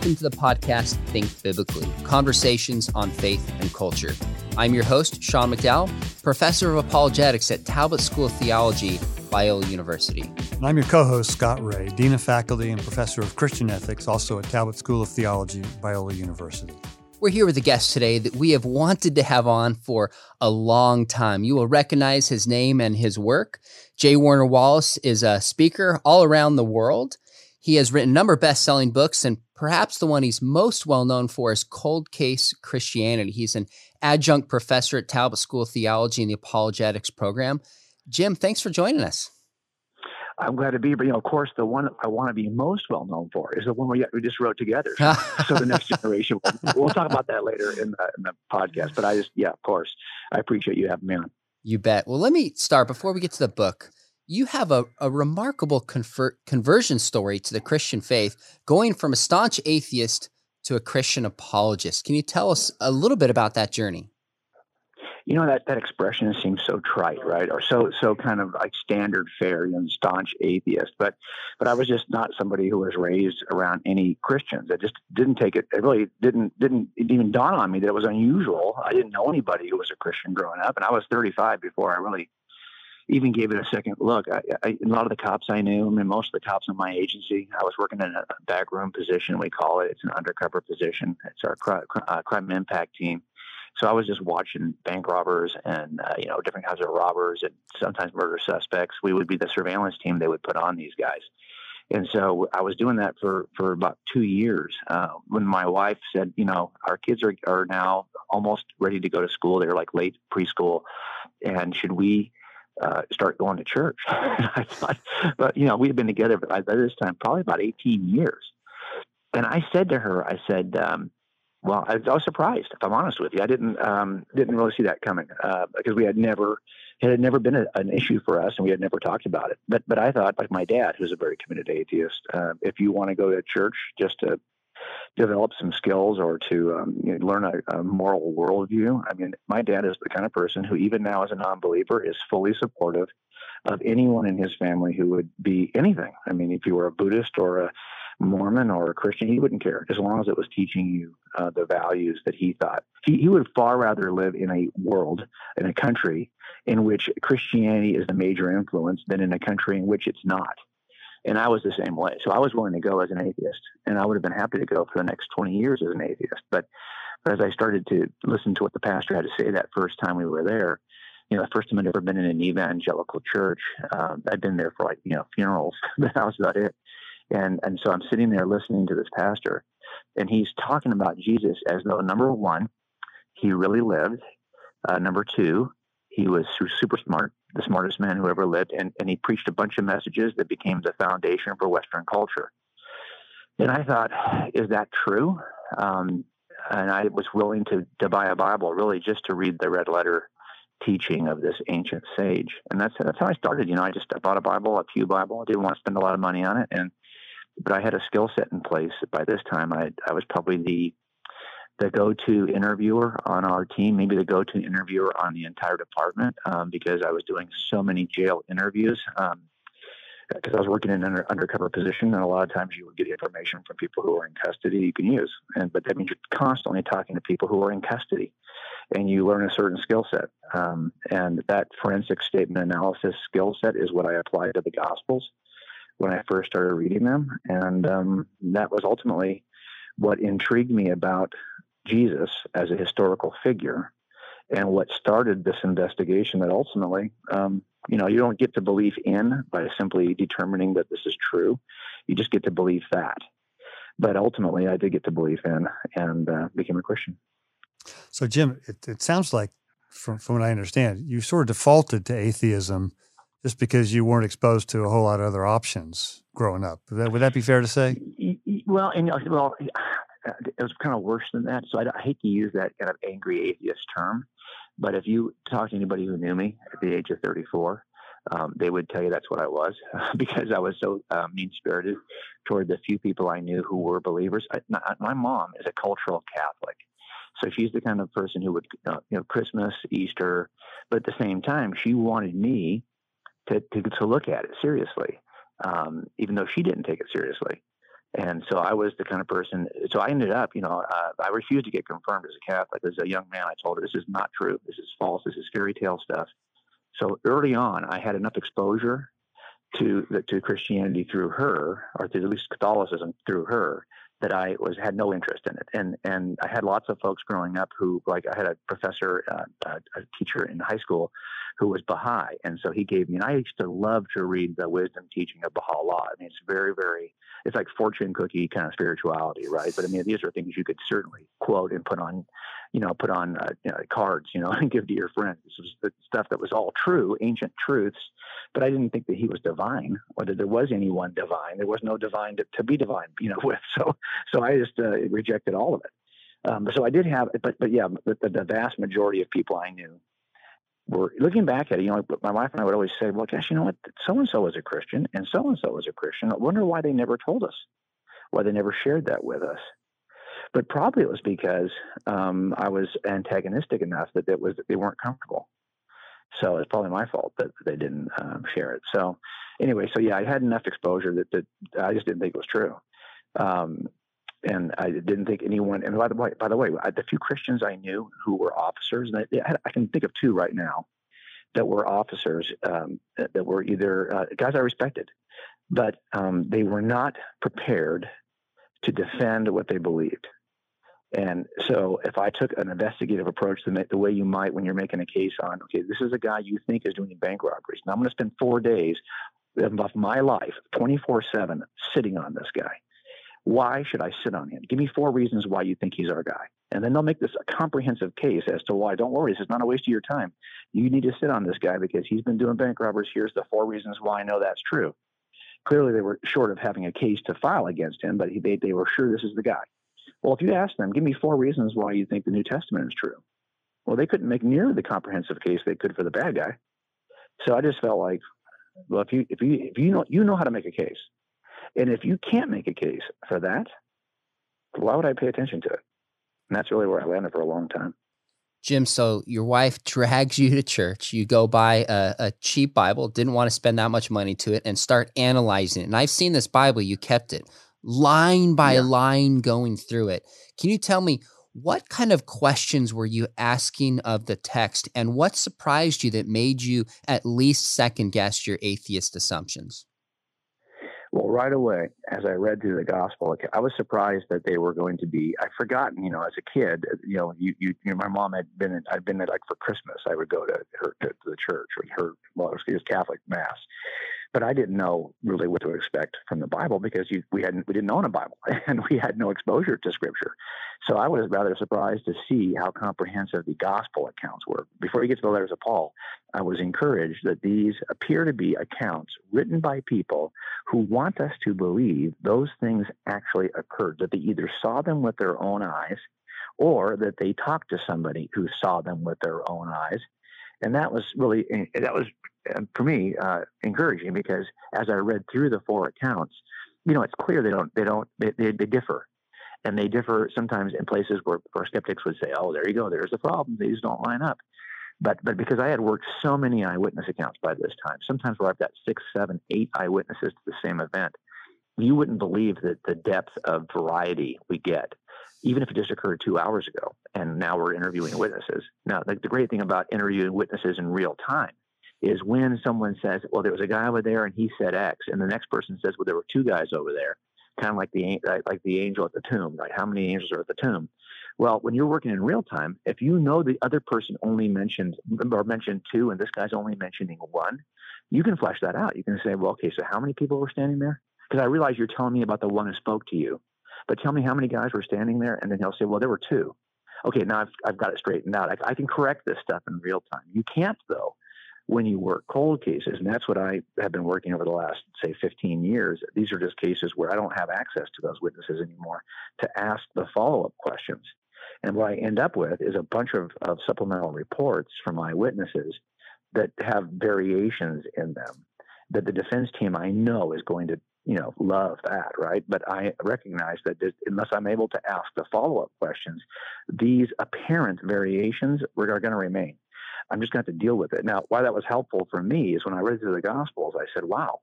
welcome to the podcast Think Biblically Conversations on Faith and Culture. I'm your host, Sean McDowell, professor of apologetics at Talbot School of Theology, Biola University. And I'm your co host, Scott Rae, Dean of Faculty and Professor of Christian Ethics, also at Talbot School of Theology, Biola University. We're here with a guest today that we have wanted to have on for a long time. You will recognize his name and his work. J. Warner Wallace is a speaker all around the world. He has written a number of best selling books, and perhaps the one he's most well known for is Cold Case Christianity. He's an adjunct professor at Talbot School of Theology in the Apologetics program. Jim, thanks for joining us. I'm glad to be, but you know, of course, the one I want to be most well known for is the one we, we just wrote together. So, so the next generation, we'll, we'll, talk about that later in the, in the podcast. But I just, yeah, of course, I appreciate you having me on. You bet. Well, let me start before we get to the book you have a, a remarkable convert, conversion story to the Christian faith, going from a staunch atheist to a Christian apologist. Can you tell us a little bit about that journey? You know that that expression seems so trite, right? Or so so kind of like standard fare, you know, staunch atheist. But but I was just not somebody who was raised around any Christians. I just didn't take it. It really didn't didn't it even dawn on me that it was unusual. I didn't know anybody who was a Christian growing up, and I was 35 before I really even gave it a second look. I, I, a lot of the cops I knew, I mean, most of the cops in my agency, I was working in a backroom position, we call it. It's an undercover position. It's our crime, uh, crime impact team. So I was just watching bank robbers and, uh, you know, different kinds of robbers and sometimes murder suspects. We would be the surveillance team they would put on these guys. And so I was doing that for, for about two years. Uh, when my wife said, you know, our kids are, are now almost ready to go to school. They're like late preschool. And should we uh, start going to church. I thought, but you know, we had been together by this time probably about 18 years. And I said to her, I said, um, well, I, I, was surprised, if I'm honest with you. I didn't um, didn't really see that coming uh, because we had never it had never been a, an issue for us, and we had never talked about it. But but I thought, like my dad, who's a very committed atheist, uh, if you want to go to church just to develop some skills or to um, you know, learn a, a, moral worldview. I mean, my dad is the kind of person who, even now as a non-believer, is fully supportive of anyone in his family who would be anything. I mean, if you were a Buddhist or a Mormon or a Christian, he wouldn't care as long as it was teaching you uh, the values that he thought. He, he would far rather live in a world, in a country in which Christianity is the major influence than in a country in which it's not. And I was the same way. So I was willing to go as an atheist, and I would have been happy to go for the next 20 years as an atheist. But, but as I started to listen to what the pastor had to say that first time we were there, you know, the first time I'd ever been in an evangelical church, um, I'd been there for like, you know, funerals, but that was about it. And, and so I'm sitting there listening to this pastor, and he's talking about Jesus as though, number one, he really lived. Uh, number two, he was super smart, the smartest man who ever lived, and, and he preached a bunch of messages that became the foundation for Western culture. And I thought, is that true? Um, and I was willing to, to buy a Bible really just to read the red letter teaching of this ancient sage. And that's that's how I started. You know, I just I bought a Bible, a Pew Bible. I didn't want to spend a lot of money on it, and but I had a skill set in place. By this time, I I was probably the the go-to interviewer on our team, maybe the go-to interviewer on the entire department, um, because I was doing so many jail interviews. Um, because I was working in an under, undercover position, and a lot of times you would get information from people who are in custody you can use, and but that means you're constantly talking to people who are in custody, and you learn a certain skill set, um, and that forensic statement analysis skill set is what I applied to the Gospels when I first started reading them, and um, that was ultimately what intrigued me about Jesus as a historical figure and what started this investigation that ultimately, um, you know, you don't get to believe in by simply determining that this is true. You just get to believe that. But ultimately, I did get to believe in and uh, became a Christian. So, Jim, it, it sounds like, from, from what I understand, you sort of defaulted to atheism just because you weren't exposed to a whole lot of other options growing up. Would that, would that be fair to say? Well, and well, uh, it was kind of worse than that. So I, I, hate to use that kind of angry atheist term, but if you talk to anybody who knew me at the age of 34, um, they would tell you that's what I was because I was so uh, mean spirited toward the few people I knew who were believers. I, my mom is a cultural Catholic. So she's the kind of person who would, uh, you know, Christmas, Easter, but at the same time, she wanted me to, to, to look at it seriously, um, even though she didn't take it seriously. And so I was the kind of person. So I ended up, you know, uh, I refused to get confirmed as a Catholic. As a young man, I told her this is not true. This is false. This is fairy tale stuff. So early on, I had enough exposure to to Christianity through her, or to at least Catholicism through her, that I was had no interest in it. And and I had lots of folks growing up who, like, I had a professor, uh, a, a teacher in high school, who was Baha'i, and so he gave me. And I used to love to read the wisdom teaching of Baha'u'llah. I mean, it's very, very it's like fortune cookie kind of spirituality, right? But I mean, these are things you could certainly quote and put on, you know, put on uh, you know, cards, you know, and give to your friends. This was the stuff that was all true, ancient truths. But I didn't think that he was divine, or that there was anyone divine. There was no divine to, to be divine, you know, with. So, so I just uh, rejected all of it. Um, so I did have, but but yeah, the, the vast majority of people I knew were looking back at it, you know, my wife and I would always say, well, gosh, you know what? So and so was a Christian and so and so was a Christian. I wonder why they never told us, why they never shared that with us. But probably it was because um, I was antagonistic enough that it was they weren't comfortable. So it's probably my fault that they didn't um, share it. So anyway, so yeah, I had enough exposure that, that I just didn't think it was true. Um, and I didn't think anyone. And by the way, by the way, I, the few Christians I knew who were officers, and I, I can think of two right now that were officers um, that, that, were either uh, guys I respected, but um, they were not prepared to defend what they believed. And so, if I took an investigative approach make the way you might when you're making a case on, okay, this is a guy you think is doing bank robberies. Now I'm going to spend four days of my life, 24 7, sitting on this guy. Why should I sit on him? Give me four reasons why you think he's our guy. And then they'll make this a comprehensive case as to why. Don't worry, this is not a waste of your time. You need to sit on this guy because he's been doing bank robbers. Here's the four reasons why I know that's true. Clearly, they were short of having a case to file against him, but they, they were sure this is the guy. Well, if you ask them, give me four reasons why you think the New Testament is true. Well, they couldn't make nearly the comprehensive case they could for the bad guy. So I just felt like, well, if you if you if you know you know how to make a case, and if you can't make a case for that, why would I pay attention to it? And that's really where I landed for a long time. Jim, so your wife drags you to church. You go buy a, a, cheap Bible, didn't want to spend that much money to it, and start analyzing it. And I've seen this Bible, you kept it line by yeah. line going through it. Can you tell me what kind of questions were you asking of the text, and what surprised you that made you at least second guess your atheist assumptions? Well, right away, as I read through the gospel, I was surprised that they were going to be. I'd forgotten, you know, as a kid, you know, you, you, you know, my mom had been, I'd been there like for Christmas, I would go to her to, to the church or her, well, it was Catholic mass, but I didn't know really what to expect from the Bible because you, we hadn't we didn't own a Bible and we had no exposure to Scripture. So I was rather surprised to see how comprehensive the gospel accounts were. Before you get to the letters of Paul, I was encouraged that these appear to be accounts written by people who want us to believe those things actually occurred, that they either saw them with their own eyes or that they talked to somebody who saw them with their own eyes and that was really that was for me uh, encouraging because as I read through the four accounts, you know, it's clear they don't they don't they, they, they differ, and they differ sometimes in places where, where skeptics would say, "Oh, there you go, there's the problem. These don't line up." But but because I had worked so many eyewitness accounts by this time, sometimes where I've got six, seven, eight eyewitnesses to the same event, you wouldn't believe that the depth of variety we get even if it just occurred two hours ago, and now we're interviewing witnesses. Now, the, the great thing about interviewing witnesses in real time is when someone says, "Well, there was a guy over there, and he said X," and the next person says, "Well, there were two guys over there," kind of like the like the angel at the tomb, right? How many angels are at the tomb? Well, when you're working in real time, if you know the other person only mentioned or mentioned two, and this guy's only mentioning one, you can flesh that out. You can say, "Well, okay, so how many people were standing there?" Because I realize you're telling me about the one who spoke to you, but tell me how many guys were standing there, and then he'll say, "Well, there were two. Okay, now I've I've got it straightened out. I, I can correct this stuff in real time. You can't though when you work cold cases, and that's what I have been working over the last say 15 years. These are just cases where I don't have access to those witnesses anymore to ask the follow-up questions. And what I end up with is a bunch of, of supplemental reports from eyewitnesses that have variations in them that the defense team I know is going to you know, love that, right? But I recognize that unless I'm able to ask the follow up questions, these apparent variations are going to remain. I'm just going to have to deal with it. Now, why that was helpful for me is when I read through the Gospels, I said, wow,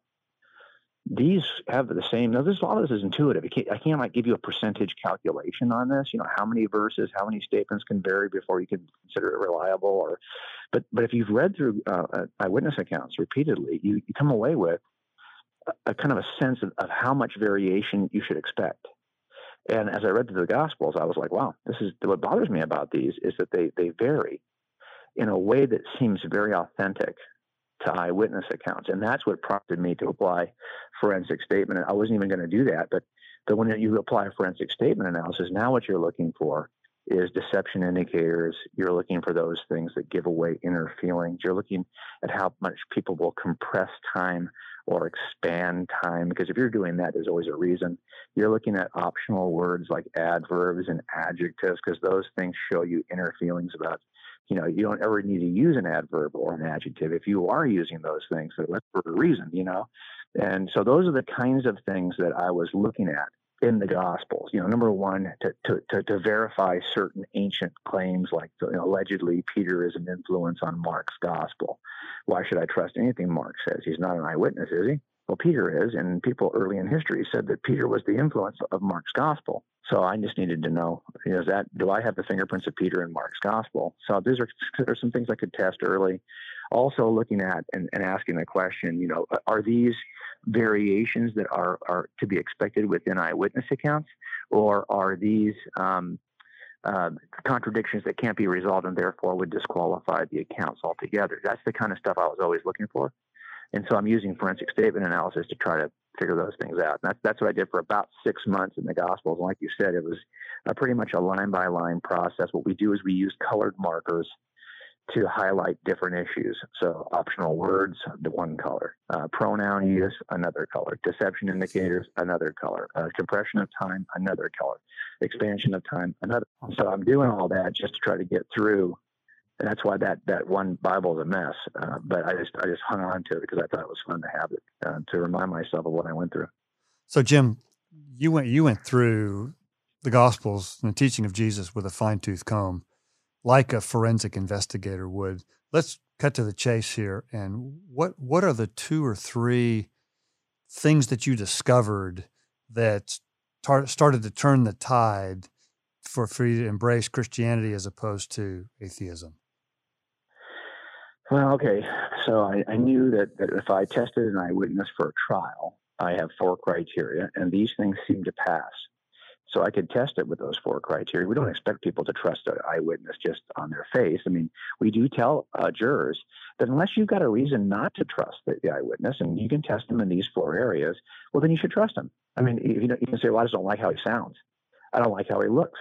these have the same. Now, this a lot of this is intuitive. I can't, I can't like give you a percentage calculation on this. You know, how many verses, how many statements can vary before you can consider it reliable. Or, but but if you've read through uh, uh eyewitness accounts repeatedly, you, you come away with a, a kind of a sense of, of how much variation you should expect. And as I read through the Gospels, I was like, wow, this is what bothers me about these is that they they vary in a way that seems very authentic to eyewitness accounts. And that's what prompted me to apply forensic statement. I wasn't even going to do that, but but when you apply forensic statement analysis, now what you're looking for is deception indicators. You're looking for those things that give away inner feelings. You're looking at how much people will compress time or expand time, because if you're doing that, there's always a reason. You're looking at optional words like adverbs and adjectives, because those things show you inner feelings about you know, you don't ever need to use an adverb or an adjective if you are using those things. That's for a reason, you know. And so those are the kinds of things that I was looking at in the Gospels. You know, number one, to to to, to verify certain ancient claims, like you know, allegedly Peter is an influence on Mark's Gospel. Why should I trust anything Mark says? He's not an eyewitness, is he? Well, Peter is, and people early in history said that Peter was the influence of Mark's Gospel. So I just needed to know, is that do I have the fingerprints of Peter in Mark's gospel? So these are, some things I could test early. Also looking at and, and asking the question, you know, are these variations that are, are to be expected within eyewitness accounts, or are these um, uh, contradictions that can't be resolved and therefore would disqualify the accounts altogether? That's the kind of stuff I was always looking for. And so I'm using forensic statement analysis to try to figure those things out. And that's that's what I did for about six months in the Gospels. And like you said, it was a pretty much a line by line process. What we do is we use colored markers to highlight different issues. So optional words, the one color, uh, pronoun use, another color, deception indicators, another color, uh, compression of time, another color, expansion of time, another. So I'm doing all that just to try to get through and that's why that that one Bible is a mess. Uh, but I just I just hung on to it because I thought it was fun to have it uh, to remind myself of what I went through. So Jim, you went you went through the Gospels and the teaching of Jesus with a fine tooth comb, like a forensic investigator would. Let's cut to the chase here. And what what are the two or three things that you discovered that tar- started to turn the tide for for you to embrace Christianity as opposed to atheism? Well, okay. So I, I knew that, that if I tested an eyewitness for a trial, I have four criteria, and these things seem to pass. So I could test it with those four criteria. We don't expect people to trust an eyewitness just on their face. I mean, we do tell uh, jurors that unless you've got a reason not to trust the, the, eyewitness, and you can test them in these four areas, well, then you should trust them. I mean, you, you can say, well, I just don't like how he sounds. I don't like how he looks.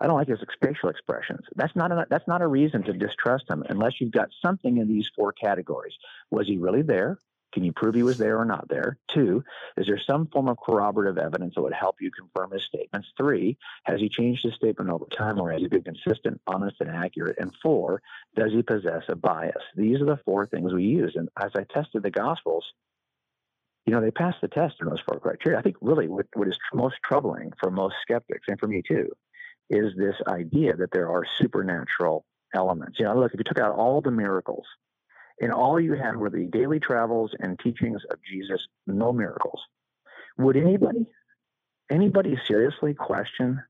I don't like his facial expressions. That's not a, that's not a reason to distrust him unless you've got something in these four categories. Was he really there? Can you prove he was there or not there? Two, is there some form of corroborative evidence that would help you confirm his statements? Three, has he changed his statement over time or has he been consistent, honest, and accurate? And four, does he possess a bias? These are the four things we use. And as I tested the Gospels, you know, they passed the test in those four criteria. I think really what, what is most troubling for most skeptics and for me too is this idea that there are supernatural elements. You know, look, if you took out all the miracles and all you had were the daily travels and teachings of Jesus, no miracles, would anybody, anybody seriously question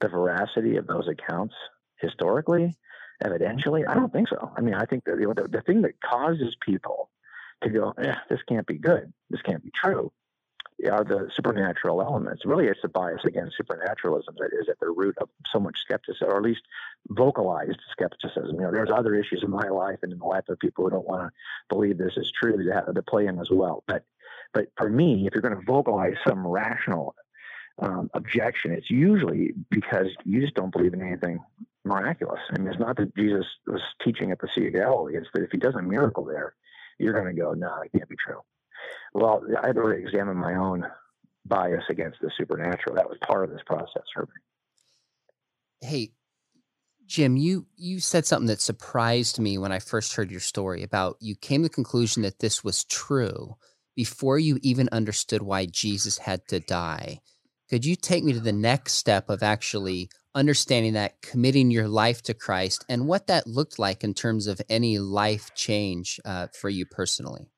the veracity of those accounts historically, evidentially? I don't think so. I mean, I think that the, the thing that causes people to go, eh, this can't be good, this can't be true, are the supernatural elements. Really, it's a bias against supernaturalism that is at the root of so much skepticism, or at least vocalized skepticism. You know, there's other issues in my life and in the life of people who don't want to believe this is true that, to play in as well. But, but for me, if you're going to vocalize some rational um, objection, it's usually because you just don't believe in anything miraculous. I mean, it's not that Jesus was teaching at the Sea of Galilee; it's that if he does a miracle there, you're going to go, no, it can't be true. Well, I had to really examine my own bias against the supernatural. That was part of this process for me. Hey, Jim, you you said something that surprised me when I first heard your story about you came to the conclusion that this was true before you even understood why Jesus had to die. Could you take me to the next step of actually understanding that, committing your life to Christ, and what that looked like in terms of any life change uh, for you personally?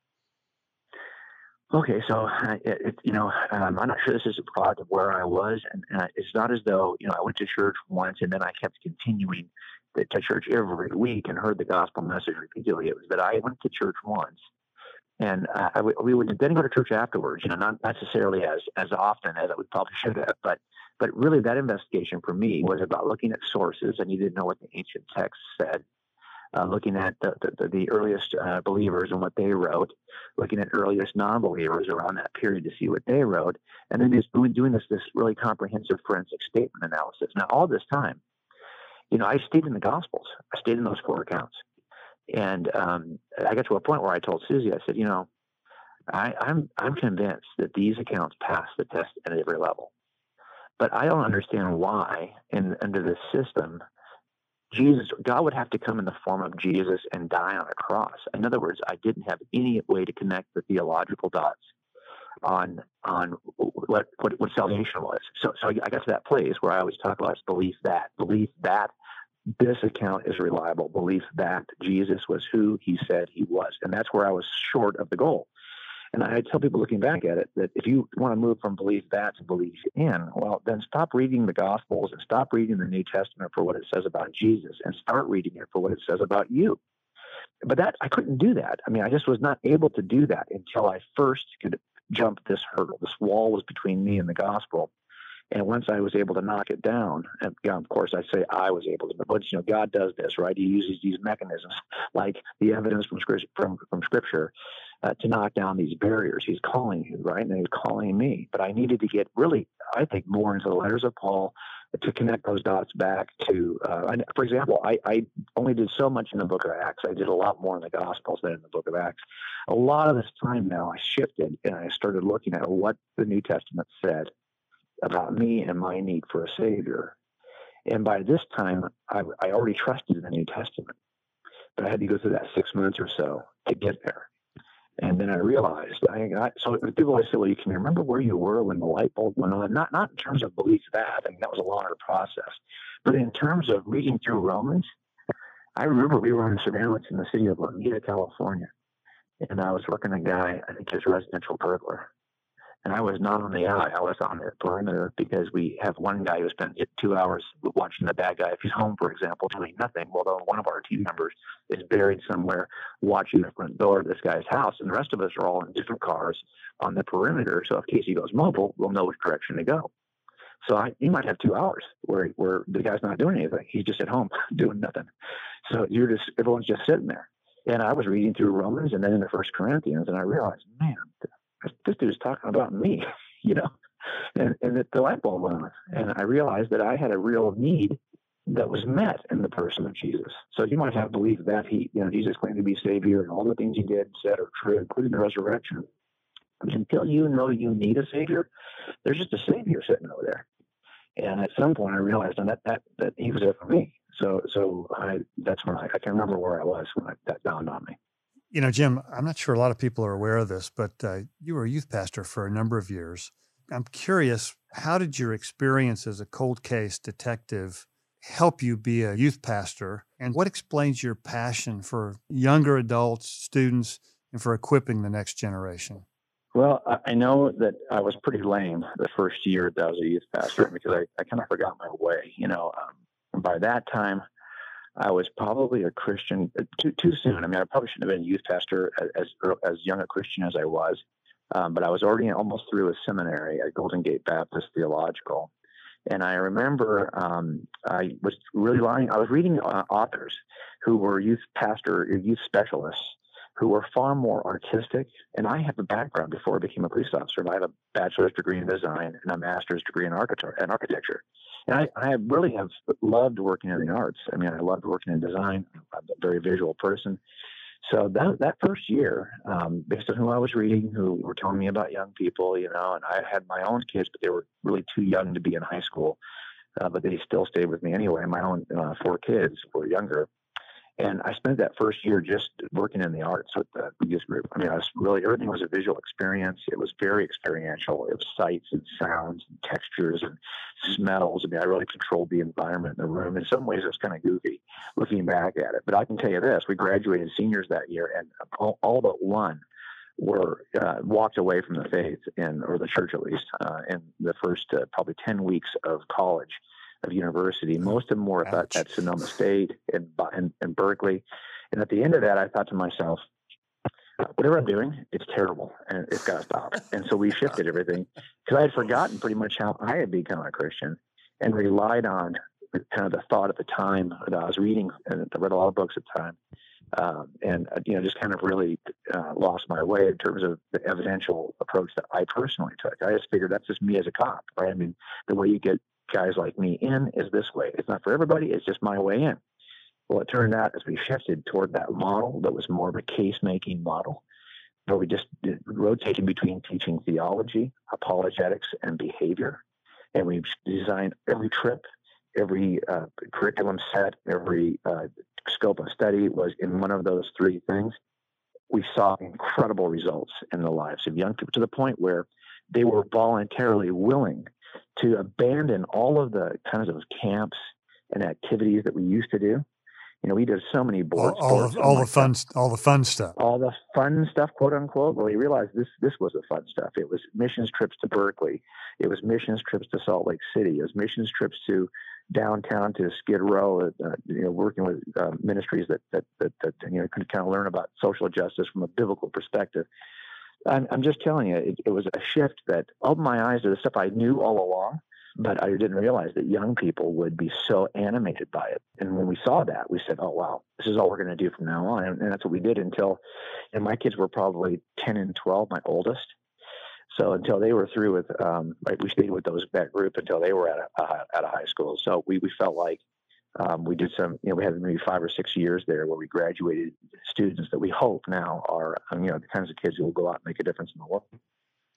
Okay, so it, it, you know, um, I'm not sure this is a product of where I was, and, it's not as though you know I went to church once and then I kept continuing to, to church every week and heard the gospel message repeatedly. It was that I went to church once, and uh, I, we would then go to church afterwards. You know, not necessarily as as often as we probably should have, but but really that investigation for me was about looking at sources. I needed to know what the ancient texts said uh, looking at the, the, the earliest uh, believers and what they wrote, looking at earliest non-believers around that period to see what they wrote, and then just doing, doing this this really comprehensive forensic statement analysis. Now, all this time, you know, I stayed in the Gospels. I stayed in those four accounts, and um, I got to a point where I told Susie, I said, you know, I, I'm I'm convinced that these accounts pass the test at every level, but I don't understand why, in under this system Jesus, God would have to come in the form of Jesus and die on a cross. In other words, I didn't have any way to connect the theological dots on on what what, what salvation was. So so I got to that place where I always talk about belief that belief that this account is reliable, belief that Jesus was who he said he was, and that's where I was short of the goal. And I tell people looking back at it that if you want to move from belief that to belief in, well, then stop reading the Gospels and stop reading the New Testament for what it says about Jesus and start reading it for what it says about you. But that I couldn't do that. I mean, I just was not able to do that until I first could jump this hurdle. This wall was between me and the gospel. And once I was able to knock it down, and of course I say I was able to, but you know God does this, right? He uses these mechanisms like the evidence from from, from Scripture uh, to knock down these barriers. He's calling you, right? And he's calling me. But I needed to get really, I think, more into the letters of Paul to connect those dots back to, uh, for example, I, I, only did so much in the book of Acts. I did a lot more in the Gospels than in the book of Acts. A lot of this time now, I shifted and I started looking at what the New Testament said about me and my need for a Savior. And by this time, I, I already trusted the New Testament, but I had to go through that six months or so to get there. And then I realized, I, I, so people always say, well, you can remember where you were when the light bulb went on. Not, not in terms of belief that, I mean, that was a longer process, but in terms of reading through Romans, I remember we were on surveillance in the city of Lomita, California. And I was working a guy, I think he was a residential burglar and I was not on the eye. I was on the perimeter because we have one guy who spent two hours watching the bad guy. If he's home, for example, doing nothing, although one of our team members is buried somewhere watching the front door of this guy's house, and the rest of us are all in different cars on the perimeter. So if Casey goes mobile, we'll know which direction to go. So I, you might have two hours where where the guy's not doing anything. He's just at home doing nothing. So you're just everyone's just sitting there. And I was reading through Romans and then in the First Corinthians, and I realized, man, this dude dude's talking about me, you know, and, and that the light bulb went on. And I realized that I had a real need that was met in the person of Jesus. So you might have belief that he, you know, Jesus claimed to be Savior and all the things he did and said are true, including the resurrection. But until you know you need a Savior, there's just a Savior sitting over there. And at some point, I realized and that that that he was there for me. So so I that's when I, I can remember where I was when I, that dawned on me. You know, Jim, I'm not sure a lot of people are aware of this, but uh, you were a youth pastor for a number of years. I'm curious, how did your experience as a cold case detective help you be a youth pastor? And what explains your passion for younger adults, students, and for equipping the next generation? Well, I know that I was pretty lame the first year that I was a youth pastor because I, I kind of forgot my way. You know, um, by that time, I was probably a Christian uh, too too soon. I mean, I probably shouldn't have been a youth pastor as as, young a Christian as I was, um, but I was already almost through a seminary at Golden Gate Baptist Theological, and I remember um, I was really lying. I was reading uh, authors who were youth pastor, youth specialists, who were far more artistic. And I have a background before I became a police officer. I have a bachelor's degree in design and a master's degree in architecture. And I, I really have loved working in the arts. I mean, I loved working in design. I'm a very visual person. So that that first year, um, based on who I was reading, who were telling me about young people, you know, and I had my own kids, but they were really too young to be in high school, uh, but they still stayed with me anyway. My own uh, four kids were younger, and I spent that first year just working in the arts with the youth group. I mean, I was really, everything was a visual experience. It was very experiential. It was sights and sounds and textures and smells. I mean, I really controlled the environment in the room. In some ways, it was kind of goofy looking back at it. But I can tell you this we graduated seniors that year, and all, all but one were uh, walked away from the faith in, or the church at least, uh, in the first uh, probably 10 weeks of college, of university. Most of them were at, at Sonoma State and, and, and Berkeley. And at the end of that, I thought to myself, whatever I'm doing, it's terrible and it's got to stop. And so we shifted everything because I had forgotten pretty much how I had become a Christian and relied on kind of the thought at the time that I was reading and I read a lot of books at the time um, and uh, you know just kind of really uh, lost my way in terms of the evidential approach that I personally took. I just figured that's just me as a cop, right? I mean, the way you get guys like me in is this way. It's not for everybody. It's just my way in. Well, it turned out as we shifted toward that model that was more of a case making model, where we just rotated between teaching theology, apologetics, and behavior. And we designed every trip, every uh, curriculum set, every uh, scope of study was in one of those three things, we saw incredible results in the lives of young people to the point where they were voluntarily willing to abandon all of the kinds of camps and activities that we used to do. You know, we did so many board all, all, all the fun, all the fun stuff, all the fun stuff, quote unquote. Well, we realized this this was the fun stuff. It was missions trips to Berkeley, it was missions trips to Salt Lake City, it was missions trips to downtown to Skid Row, uh, you know, working with uh, ministries that, that, that, that, you know, could kind of learn about social justice from a biblical perspective. I'm, I'm just telling you, it, it was a shift that opened my eyes to the stuff I knew all along, but I didn't realize that young people would be so animated by it. And when we saw that, we said, oh, wow, this is all we're going to do from now on. And, and that's what we did until, and my kids were probably 10 and 12, my oldest. So until they were through with, um, right, we stayed with those that group until they were at a, uh, at a high school. So we, we felt like um, we did some, you know, we had maybe five or six years there where we graduated students that we hope now are, um, you know, the kinds of kids who will go out and make a difference in the world.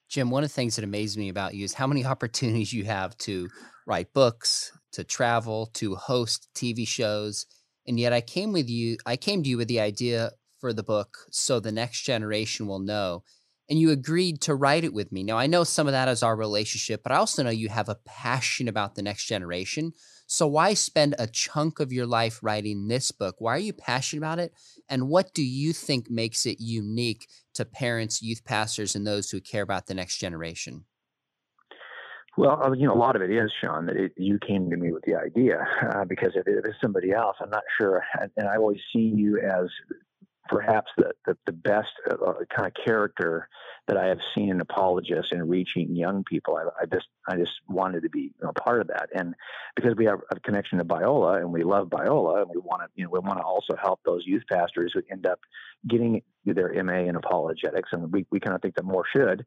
Jim, one of the things that amazes me about you is how many opportunities you have to write books, to travel, to host TV shows. And yet I came with you, I came to you with the idea for the book so the next generation will know and you agreed to write it with me. Now, I know some of that is our relationship, but I also know you have a passion about the next generation. So, why spend a chunk of your life writing this book? Why are you passionate about it? And what do you think makes it unique to parents, youth pastors, and those who care about the next generation? Well, uh, you know, a lot of it is, Sean, that it, you came to me with the idea uh, because if it was somebody else, I'm not sure. And, and I always see you as perhaps the, the, the best uh, uh, kind of character that I have seen in apologists in reaching young people. I, I just I just wanted to be you know, part of that, and because we have a connection to Biola and we love Biola, and we want to you know we want to also help those youth pastors who end up getting their MA in apologetics, and we, we kind of think that more should.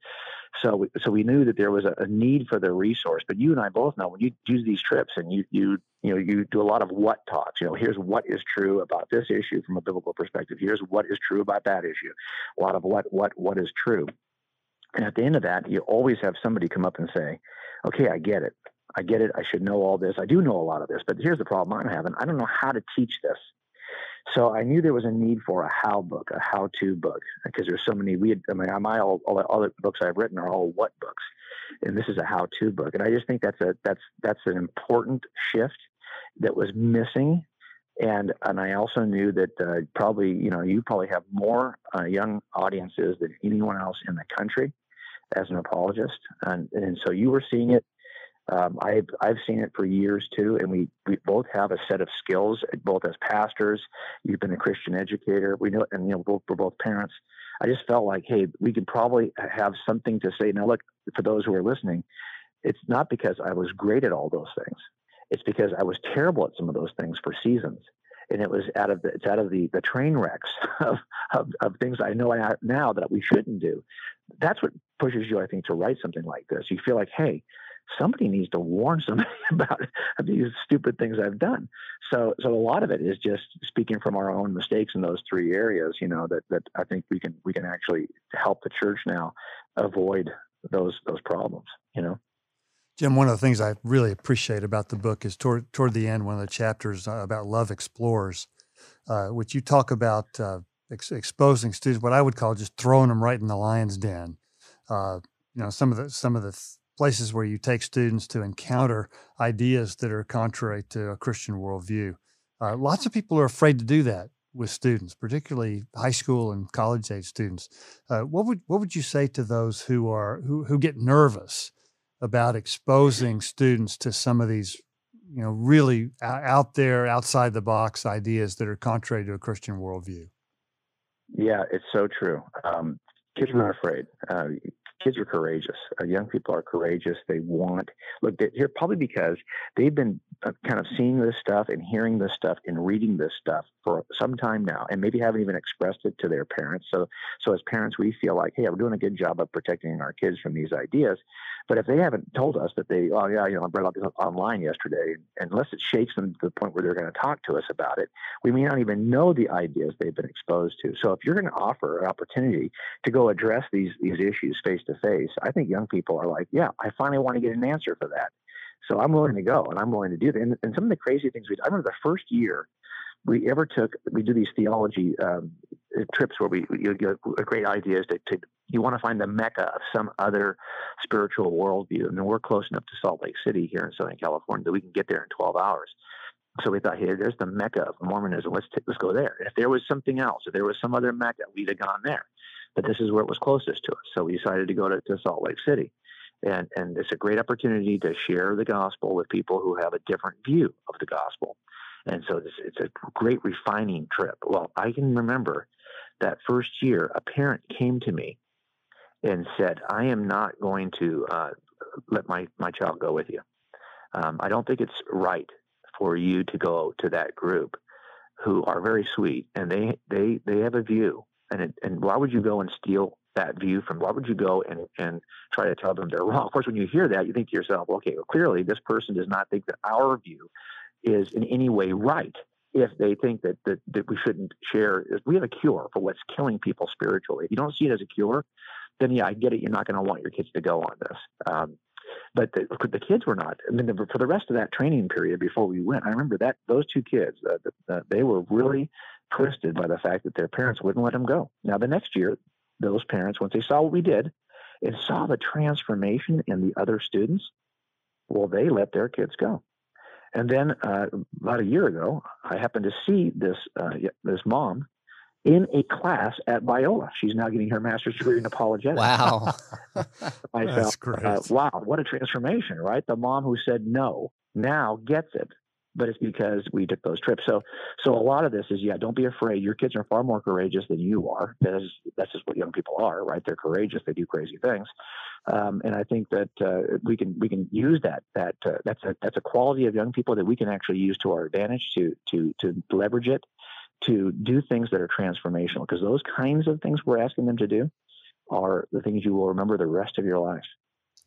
So we, so we knew that there was a, a need for the resource. But you and I both know when you use these trips and you you you know you do a lot of what talks. You know, here's what is true about this issue from a biblical perspective. Here's what is true about that issue. A lot of what what what is true. And at the end of that, you always have somebody come up and say, "Okay, I get it. I get it. I should know all this. I do know a lot of this, but here's the problem I'm having. I don't know how to teach this." So I knew there was a need for a how book, a how-to book, because there's so many. We, had, I mean, my all, all the other books I've written are all what books, and this is a how-to book, and I just think that's a that's that's an important shift that was missing, and and I also knew that uh, probably you know you probably have more uh, young audiences than anyone else in the country as an apologist, and and so you were seeing it um, I've I've seen it for years too, and we we both have a set of skills, both as pastors. You've been a Christian educator. We know, and you know, both, we're both parents. I just felt like, hey, we could probably have something to say. Now, look, for those who are listening, it's not because I was great at all those things. It's because I was terrible at some of those things for seasons, and it was out of the it's out of the the train wrecks of of, of things I know now that we shouldn't do. That's what pushes you, I think, to write something like this. You feel like, hey, somebody needs to warn somebody about these stupid things I've done. So, so a lot of it is just speaking from our own mistakes in those three areas. You know that that I think we can we can actually help the church now avoid those those problems. You know. Jim, one of the things I really appreciate about the book is toward toward the end, one of the chapters uh, about love explorers, uh, which you talk about uh, ex- exposing students, what I would call just throwing them right in the lion's den. Uh, you know, some of the some of the places where you take students to encounter ideas that are contrary to a Christian worldview. Uh, lots of people are afraid to do that. with students, particularly high school and college age students. Uh, what would what would you say to those who are who who get nervous about exposing students to some of these, you know, really out there, outside the box ideas that are contrary to a Christian worldview? Yeah, it's so true. Um, kids are not afraid. Uh, kids are courageous. Uh, young people are courageous. They want look here probably because they've been kind of seeing this stuff and hearing this stuff and reading this stuff for some time now, and maybe haven't even expressed it to their parents. So, so as parents, we feel like, hey, we're doing a good job of protecting our kids from these ideas. But if they haven't told us that they, oh yeah, you know, I read this online yesterday, unless it shakes them to the point where they're going to talk to us about it, we may not even know the ideas they've been exposed to. So if you're going to offer an opportunity to go address these these issues face to face, I think young people are like, yeah, I finally want to get an answer for that. So I'm willing to go and I'm willing to do that. And, and some of the crazy things we, did, I remember the first year we ever took, we do these theology um, trips where we, you get a great idea is to, to, you want to find the mecca of some other spiritual worldview. And we're close enough to Salt Lake City here in Southern California that we can get there in 12 hours. So we thought, hey, there's the mecca of Mormonism. Let's t- let's go there. if there was something else, if there was some other mecca, we'd have gone there. But this is where it was closest to us. So we decided to go to, to Salt Lake City and and it's a great opportunity to share the gospel with people who have a different view of the gospel. And so it's, it's a great refining trip. Well i can remember that first year a parent came to me and said i am not going to uh, let my my child go with you. Um, i don't think it's right for you to go to that group who are very sweet and they they they have a view and it, and why would you go and steal that view from why would you go and, and try to tell them they're wrong? Of course, when you hear that, you think to yourself, okay, well, clearly this person does not think that our view is in any way right if they think that, that, that we shouldn't share. We have a cure for what's killing people spiritually. If you don't see it as a cure, then yeah, I get it. You're not going to want your kids to go on this. Um, but the, the, kids were not. I mean, the, for the rest of that training period before we went, I remember that those two kids, uh, the, they were really twisted by the fact that their parents wouldn't let them go. Now, the next year, those parents, once they saw what we did and saw the transformation in the other students, well, they let their kids go. And then uh, about a year ago, I happened to see this uh, this mom in a class at Biola. She's now getting her master's degree in apologetics. Wow, I That's felt, great. Uh, wow, what a transformation, right? The mom who said no now gets it but it's because we took those trips. So, so a lot of this is, yeah, don't be afraid. Your kids are far more courageous than you are. That is, that's just what young people are, right? They're courageous. They do crazy things. Um, and I think that uh, we can we can use that that uh, that's a that's a quality of young people that we can actually use to our advantage to to to leverage it to do things that are transformational because those kinds of things we're asking them to do are the things you will remember the rest of your life.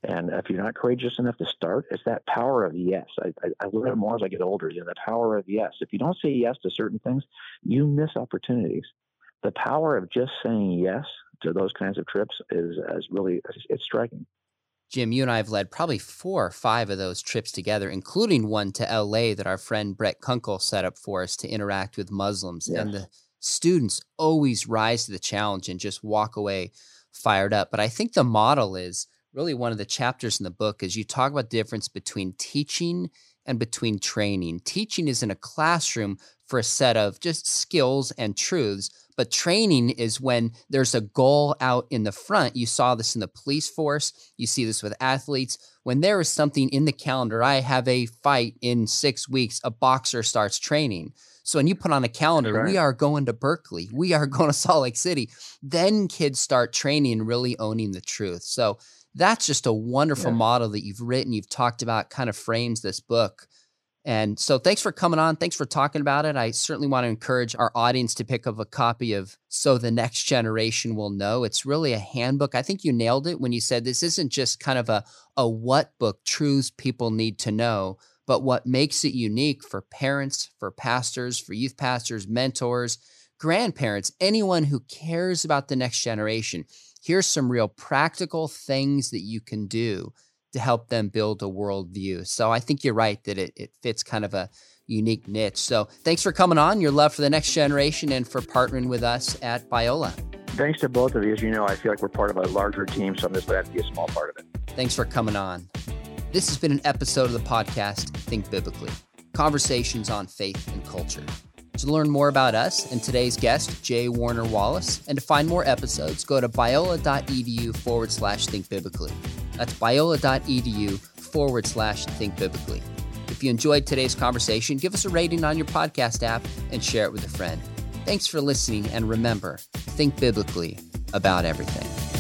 And if you're not courageous enough to start, it's that power of yes. I, I, I learn more as I get older. You know, the power of yes. If you don't say yes to certain things, you miss opportunities. The power of just saying yes to those kinds of trips is, is really it's striking. Jim, you and I have led probably four or five of those trips together, including one to LA that our friend Brett Kunkle set up for us to interact with Muslims. Yes. And the students always rise to the challenge and just walk away fired up. But I think the model is really one of the chapters in the book is you talk about the difference between teaching and between training. Teaching is in a classroom for a set of just skills and truths, but training is when there's a goal out in the front. You saw this in the police force, you see this with athletes. When there is something in the calendar, I have a fight in six weeks, a boxer starts training. So when you put on a calendar, right. we are going to Berkeley, we are going to Salt Lake City, then kids start training and really owning the truth. So that's just a wonderful yeah. model that you've written, you've talked about, kind of frames this book. And so thanks for coming on. Thanks for talking about it. I certainly want to encourage our audience to pick up a copy of So the Next Generation Will Know. It's really a handbook. I think you nailed it when you said this isn't just kind of a, a what book, truths people need to know, but what makes it unique for parents, for pastors, for youth pastors, mentors, grandparents, anyone who cares about the next generation here's some real practical things that you can do to help them build a worldview. So I think you're right that it, it fits kind of a unique niche. So thanks for coming on, your love for the next generation, and for partnering with us at Biola. Thanks to both of you. As you know, I feel like we're part of a larger team, so I'm just glad to be a small part of it. Thanks for coming on. This has been an episode of the podcast Think Biblically Conversations on Faith and Culture. To learn more about us and today's guest, J. Warner Wallace, and to find more episodes, go to biola.edu forward slash think biblically. That's biola.edu forward slash think biblically. If you enjoyed today's conversation, give us a rating on your podcast app and share it with a friend. Thanks for listening, and remember, think biblically about everything.